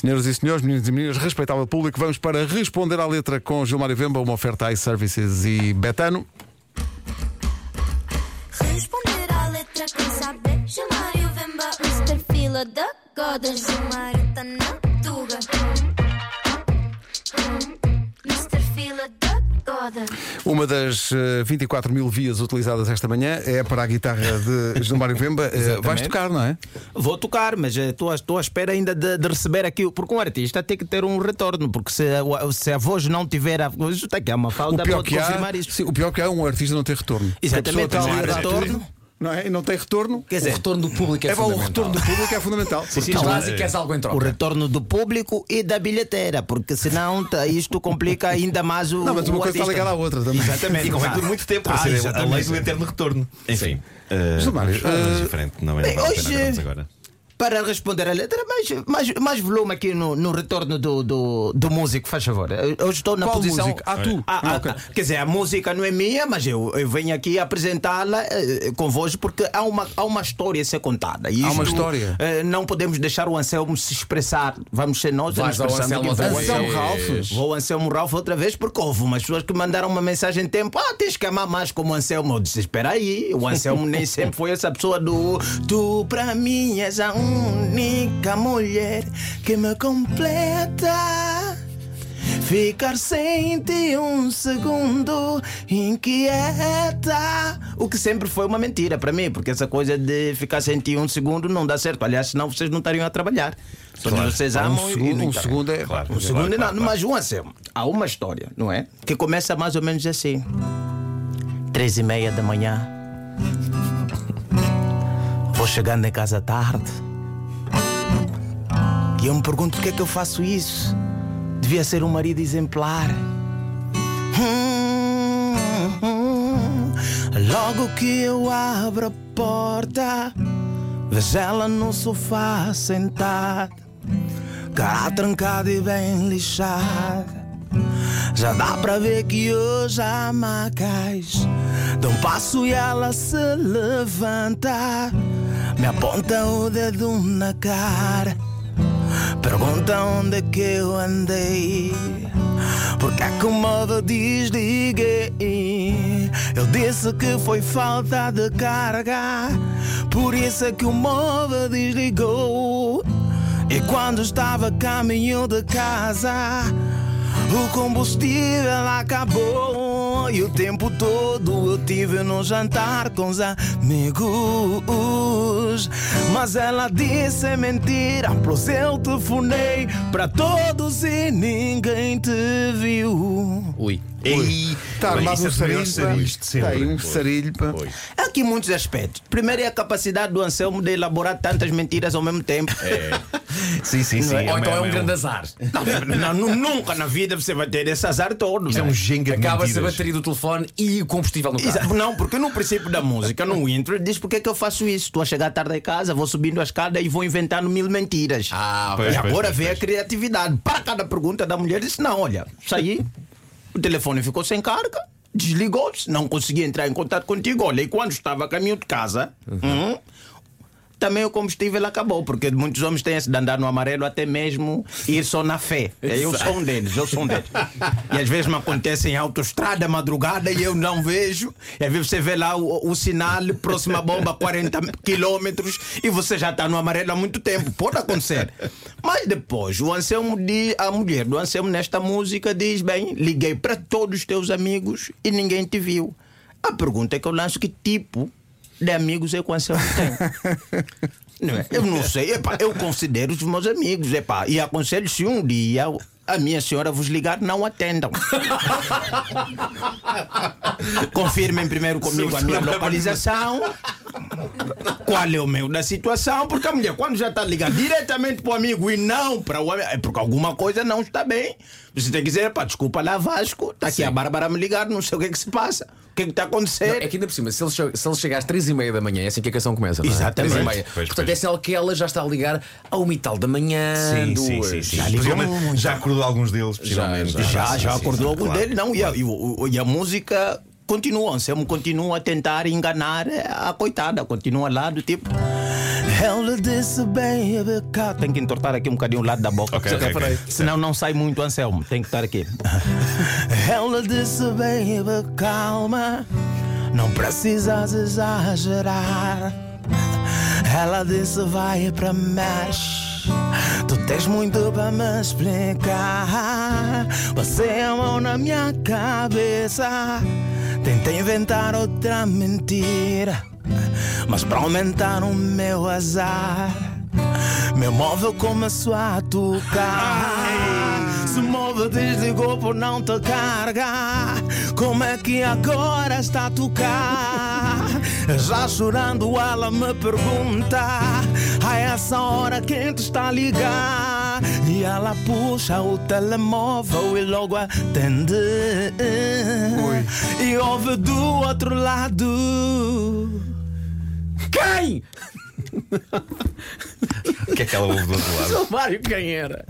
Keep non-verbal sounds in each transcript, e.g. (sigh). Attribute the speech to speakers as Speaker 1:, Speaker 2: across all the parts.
Speaker 1: Senhoras e senhores, meninos e meninas, respeitável público, vamos para responder à letra com Gilmário Vemba, uma oferta iServices e Betano.
Speaker 2: Responder à letra quem saber Gilmário Vemba Mr. Fila da Goda Gilmário tá na tuga
Speaker 1: Uma das eh, 24 mil vias utilizadas esta manhã é para a guitarra de (laughs) Gilmário Vemba. Eh, vais tocar, não é?
Speaker 3: Vou tocar, mas estou à espera ainda de, de receber aqui, porque um artista tem que ter um retorno, porque se, a- se a voz não tiver a voz, está aqui há uma
Speaker 1: O
Speaker 3: falta,
Speaker 1: pior,
Speaker 3: pode
Speaker 1: que há,
Speaker 3: confirmar isso.
Speaker 1: sim, o pior que há é um artista não ter retorno.
Speaker 3: Exatamente, não há retorno.
Speaker 1: Não é? E não tem retorno.
Speaker 3: Quer
Speaker 4: O
Speaker 3: dizer,
Speaker 4: retorno do público é,
Speaker 1: É bom, o
Speaker 4: fundamental.
Speaker 1: retorno do público é fundamental.
Speaker 4: Se estás e queres algo em
Speaker 3: o
Speaker 4: troca.
Speaker 3: retorno do público e da bilheteira, porque senão tá, isto complica ainda mais o.
Speaker 1: Não, mas uma
Speaker 3: o
Speaker 1: coisa está
Speaker 3: artista.
Speaker 1: ligada à outra também.
Speaker 3: Exatamente.
Speaker 5: E convém por muito tempo para
Speaker 3: Ah,
Speaker 5: ser a lei do eterno retorno. Enfim. Uh,
Speaker 1: eh,
Speaker 5: em frente, não é?
Speaker 3: hoje-
Speaker 5: agora.
Speaker 3: Para responder à letra, mais, mais, mais volume aqui no, no retorno do, do, do músico, faz favor. Eu estou na
Speaker 1: Qual
Speaker 3: posição.
Speaker 1: músico? Ah, tu.
Speaker 3: Ah,
Speaker 1: Ah,
Speaker 3: ah,
Speaker 1: ok.
Speaker 3: Quer dizer, a música não é minha, mas eu, eu venho aqui apresentá-la eh, convosco porque há uma, há uma história a ser contada. E
Speaker 1: Há uma história?
Speaker 3: eh, não podemos deixar o Anselmo se expressar. Vamos ser nós a nos expressando
Speaker 4: Anselmo
Speaker 3: aqui.
Speaker 4: outra
Speaker 3: Vou-
Speaker 4: vez.
Speaker 1: Anselmo Ralph.
Speaker 3: Vou Anselmo Ralph outra vez porque houve umas pessoas que mandaram uma mensagem em tempo. Ah, tens que amar mais como o Anselmo. Eu disse: Espera aí, o Anselmo nem sempre foi essa pessoa do Tu para mim és a única mulher que me completa. Ficar sem ti um segundo inquieta. O que sempre foi uma mentira para mim, porque essa coisa de ficar sem ti um segundo não dá certo. Aliás, senão vocês não estariam a trabalhar. Todos vocês
Speaker 1: Um
Speaker 3: amam e
Speaker 1: segundo,
Speaker 3: não
Speaker 1: um segundo é.
Speaker 5: Claro.
Speaker 3: Um segundo, não, mas um Anselmo. Há uma história, não é? Que começa mais ou menos assim: três e meia da manhã. Vou chegando em casa tarde. E eu me pergunto por que é que eu faço isso. Devia ser um marido exemplar. Logo que eu abro a porta, vejo ela no sofá sentada, cara trancada e bem lixada. Já dá pra ver que hoje há macais. Dá um passo e ela se levanta, me aponta o dedo na cara. Pergunta onde é que eu andei. Porque que o modo desliguei. Ele disse que foi falta de carga. Por isso é que o modo desligou. E quando estava a caminho de casa, o combustível acabou. E o tempo todo eu tive no jantar com os amigos. Mas ela disse é mentira, pois eu telefonei para todos e ninguém te viu.
Speaker 4: Ui.
Speaker 5: Ei,
Speaker 1: Está armado
Speaker 5: isso
Speaker 1: um
Speaker 5: é o
Speaker 1: sarilho. aí um sarilho.
Speaker 3: Há aqui muitos aspectos. Primeiro é a capacidade do Anselmo de elaborar tantas mentiras ao mesmo tempo.
Speaker 5: Sim, sim, sim.
Speaker 4: Ou então é um grande azar.
Speaker 3: Não, nu- nunca na vida você vai ter esse azar todo.
Speaker 5: Isso é um jenga de
Speaker 4: Acaba-se a bateria do telefone e o combustível no carro.
Speaker 3: Não, porque no princípio da música, no intro, diz porque é que eu faço isso. Estou a chegar tarde em casa, vou subindo a escada e vou inventando mil mentiras.
Speaker 4: Ah,
Speaker 5: Pois,
Speaker 3: e
Speaker 5: pois,
Speaker 3: agora
Speaker 5: pois,
Speaker 3: vem a
Speaker 5: pois.
Speaker 3: criatividade. Para cada pergunta da mulher, disse: Não, olha, saí, o telefone ficou sem carga, desligou-se, não consegui entrar em contato contigo. Olha, e quando estava a caminho de casa, hum, também o combustível acabou, porque muitos homens têm esse de andar no amarelo até mesmo ir só na fé. Eu sou um deles, eu sou um deles. E às vezes me acontece em autoestrada, madrugada, e eu não vejo. E às vezes você vê lá o, o sinal, próxima bomba, 40 quilômetros, e você já está no amarelo há muito tempo. Pode acontecer. Mas depois, o Anselmo diz, a mulher do Anselmo nesta música diz: Bem, liguei para todos os teus amigos e ninguém te viu. A pergunta é que eu lanço: que tipo de amigos é o Anselmo? Não é? Eu não sei, epá, eu considero os meus amigos, epá, e aconselho se um dia a minha senhora vos ligar, não atendam. (laughs) Confirmem primeiro comigo a minha localização. Qual é o meu da situação? Porque a mulher, quando já está ligando diretamente para o amigo e não para o amigo, é porque alguma coisa não está bem. Você tem que dizer, pá, desculpa lá, Vasco, está aqui a Bárbara a me ligar, não sei o que é que se passa. O que é que está a acontecer?
Speaker 4: É que ainda por cima, se ele, se ele chega às 3 e meia da manhã, é assim que a canção começa. Não é?
Speaker 3: Exatamente.
Speaker 4: Três e meia.
Speaker 5: Pois,
Speaker 4: Portanto,
Speaker 5: pois.
Speaker 4: é sinal que ela já está a ligar ao mital da manhã.
Speaker 5: Sim,
Speaker 4: duas.
Speaker 5: sim, sim, sim.
Speaker 3: Já ligou.
Speaker 5: Já acordou alguns deles, possivelmente.
Speaker 4: já,
Speaker 3: Já,
Speaker 5: Sim,
Speaker 3: já
Speaker 5: sim,
Speaker 3: acordou
Speaker 5: sim,
Speaker 3: algum
Speaker 5: claro.
Speaker 3: dele, não. E a, e o- e a música continua, o Anselmo continua a tentar enganar a coitada, continua lá do tipo. Ela disse, baby, cá. Tem que entortar aqui um bocadinho o lado da boca.
Speaker 5: Ok, ok, ok.
Speaker 3: Senão não sai muito Anselmo. Tem que estar aqui. (laughs) Ela disse, baby, calma. Não precisas exagerar. Ela disse, vai para mexe. Tu tens muito para me explicar. Você é a mão na minha cabeça. Tentei inventar outra mentira. Mas para aumentar o meu azar, meu móvel começou a tocar. Se o móvel desligou por não te carregar, como é que agora está a tocar? Já chorando, ela me pergunta: A essa hora quem te está a ligar? E ela puxa o telemóvel e logo atende. E ouve do outro lado.
Speaker 4: Quem?
Speaker 5: O que é que ela ouve do outro lado?
Speaker 4: Gilmário, quem era?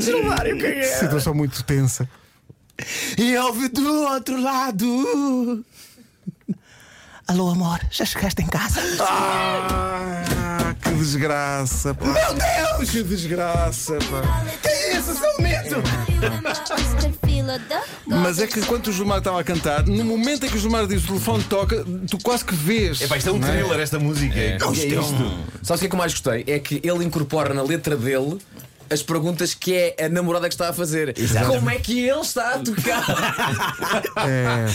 Speaker 4: Gilmário, quem era?
Speaker 1: Situação muito tensa.
Speaker 3: E ouve do outro lado. Alô, amor, já chegaste em casa?
Speaker 1: Ah, que desgraça, pá.
Speaker 3: Meu Deus!
Speaker 1: Que desgraça, pá.
Speaker 3: Que é isso, seu medo?
Speaker 1: Mas é que quando o Gilmar estava a cantar, no momento em que o Gilmar diz o telefone toca, tu quase que vês.
Speaker 5: Epá, isto é um
Speaker 1: não
Speaker 5: thriller, esta música. O que é isto?
Speaker 4: Sabe o que é que eu mais gostei? É que ele incorpora na letra dele as perguntas que é a namorada que está a fazer. Como é que ele está a tocar? (laughs)
Speaker 1: É.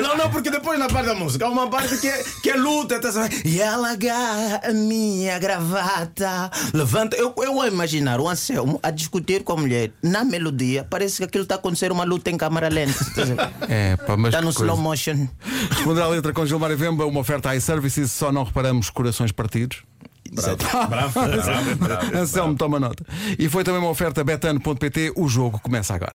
Speaker 3: Não, não, porque depois na parte da música há uma parte que é, que é luta. Tá, sabendo? e ela agarra a minha gravata. Levanta. Eu, eu a imaginar o Anselmo a discutir com a mulher na melodia. Parece que aquilo está a acontecer uma luta em câmara lenta.
Speaker 1: É, pá, mas
Speaker 3: Está no slow motion.
Speaker 1: Responder à letra com Gilmar e Vemba, uma oferta iServices, só não reparamos corações partidos.
Speaker 3: Exato.
Speaker 5: Bravo, bravo, (laughs) bravo.
Speaker 1: Anselmo, toma nota. E foi também uma oferta betano.pt, o jogo começa agora.